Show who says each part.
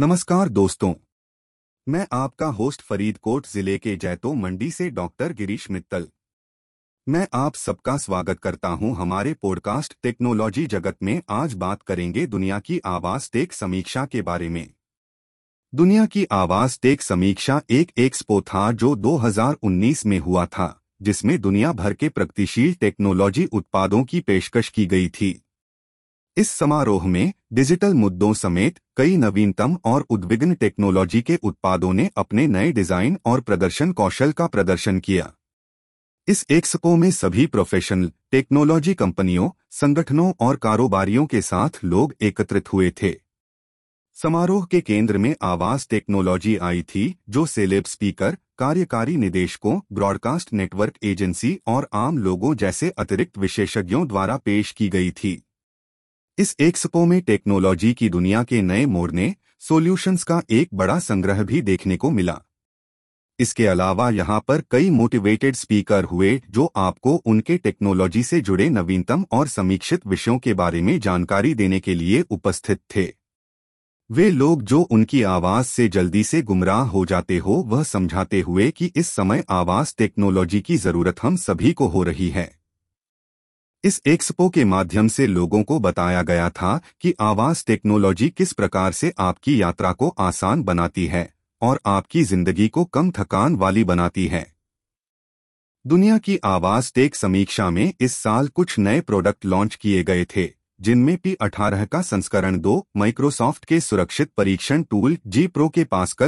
Speaker 1: नमस्कार दोस्तों। मैं आपका होस्ट फरीदकोट ज़िले के जैतो मंडी से डॉक्टर गिरीश मित्तल। मैं आप सबका स्वागत करता हूँ हमारे पॉडकास्ट टेक्नोलॉजी जगत में। आज बात करेंगे दुनिया की आवाज़ टेक समीक्षा के बारे में। दुनिया की आवाज़ टेक समीक्षा एक एक्सपो था जो 2019 में हुआ था, जिसमें दुनिया भर के प्रगतिशील टेक्नोलॉजी उत्पादों की पेशकश की गई थी। इस समारोह में डिजिटल मुद्दों समेत कई नवीनतम और उद्विग्न टेक्नोलॉजी के उत्पादों ने अपने नए डिज़ाइन और प्रदर्शन कौशल का प्रदर्शन किया। इस एक्सपो में सभी प्रोफेशनल, टेक्नोलॉजी कंपनियों, संगठनों और कारोबारियों के साथ लोग एकत्रित हुए थे। समारोह के केंद्र में आवाज़ टेक्नोलॉजी आई थी, जो सेलेब स्पीकर, कार्यकारी निदेशकों, ब्रॉडकास्ट नेटवर्क एजेंसी और आम लोगों जैसे अतिरिक्त विशेषज्ञों द्वारा पेश की गई थी। इस एक्सपो में टेक्नोलॉजी की दुनिया के नए मोड़ने सॉल्यूशंस का एक बड़ा संग्रह भी देखने को मिला। इसके अलावा यहाँ पर कई मोटिवेटेड स्पीकर हुए जो आपको उनके टेक्नोलॉजी से जुड़े नवीनतम और समीक्षित विषयों के बारे में जानकारी देने के लिए उपस्थित थे। वे लोग जो उनकी आवाज़ से जल्दी से गुमराह हो जाते हो, वह समझाते हुए कि इस समय आवाज़ टेक्नोलॉजी की ज़रूरत हम सभी को हो रही है। इस एक्सपो के माध्यम से लोगों को बताया गया था कि आवास टेक्नोलॉजी किस प्रकार से आपकी यात्रा को आसान बनाती है और आपकी ज़िंदगी को कम थकान वाली बनाती है। दुनिया की आवास टेक समीक्षा में इस साल कुछ नए प्रोडक्ट लॉन्च किए गए थे, जिनमें पी अठारह का संस्करण दो माइक्रोसॉफ्ट के सुरक्षित परीक्षण टूल जी प्रो के पास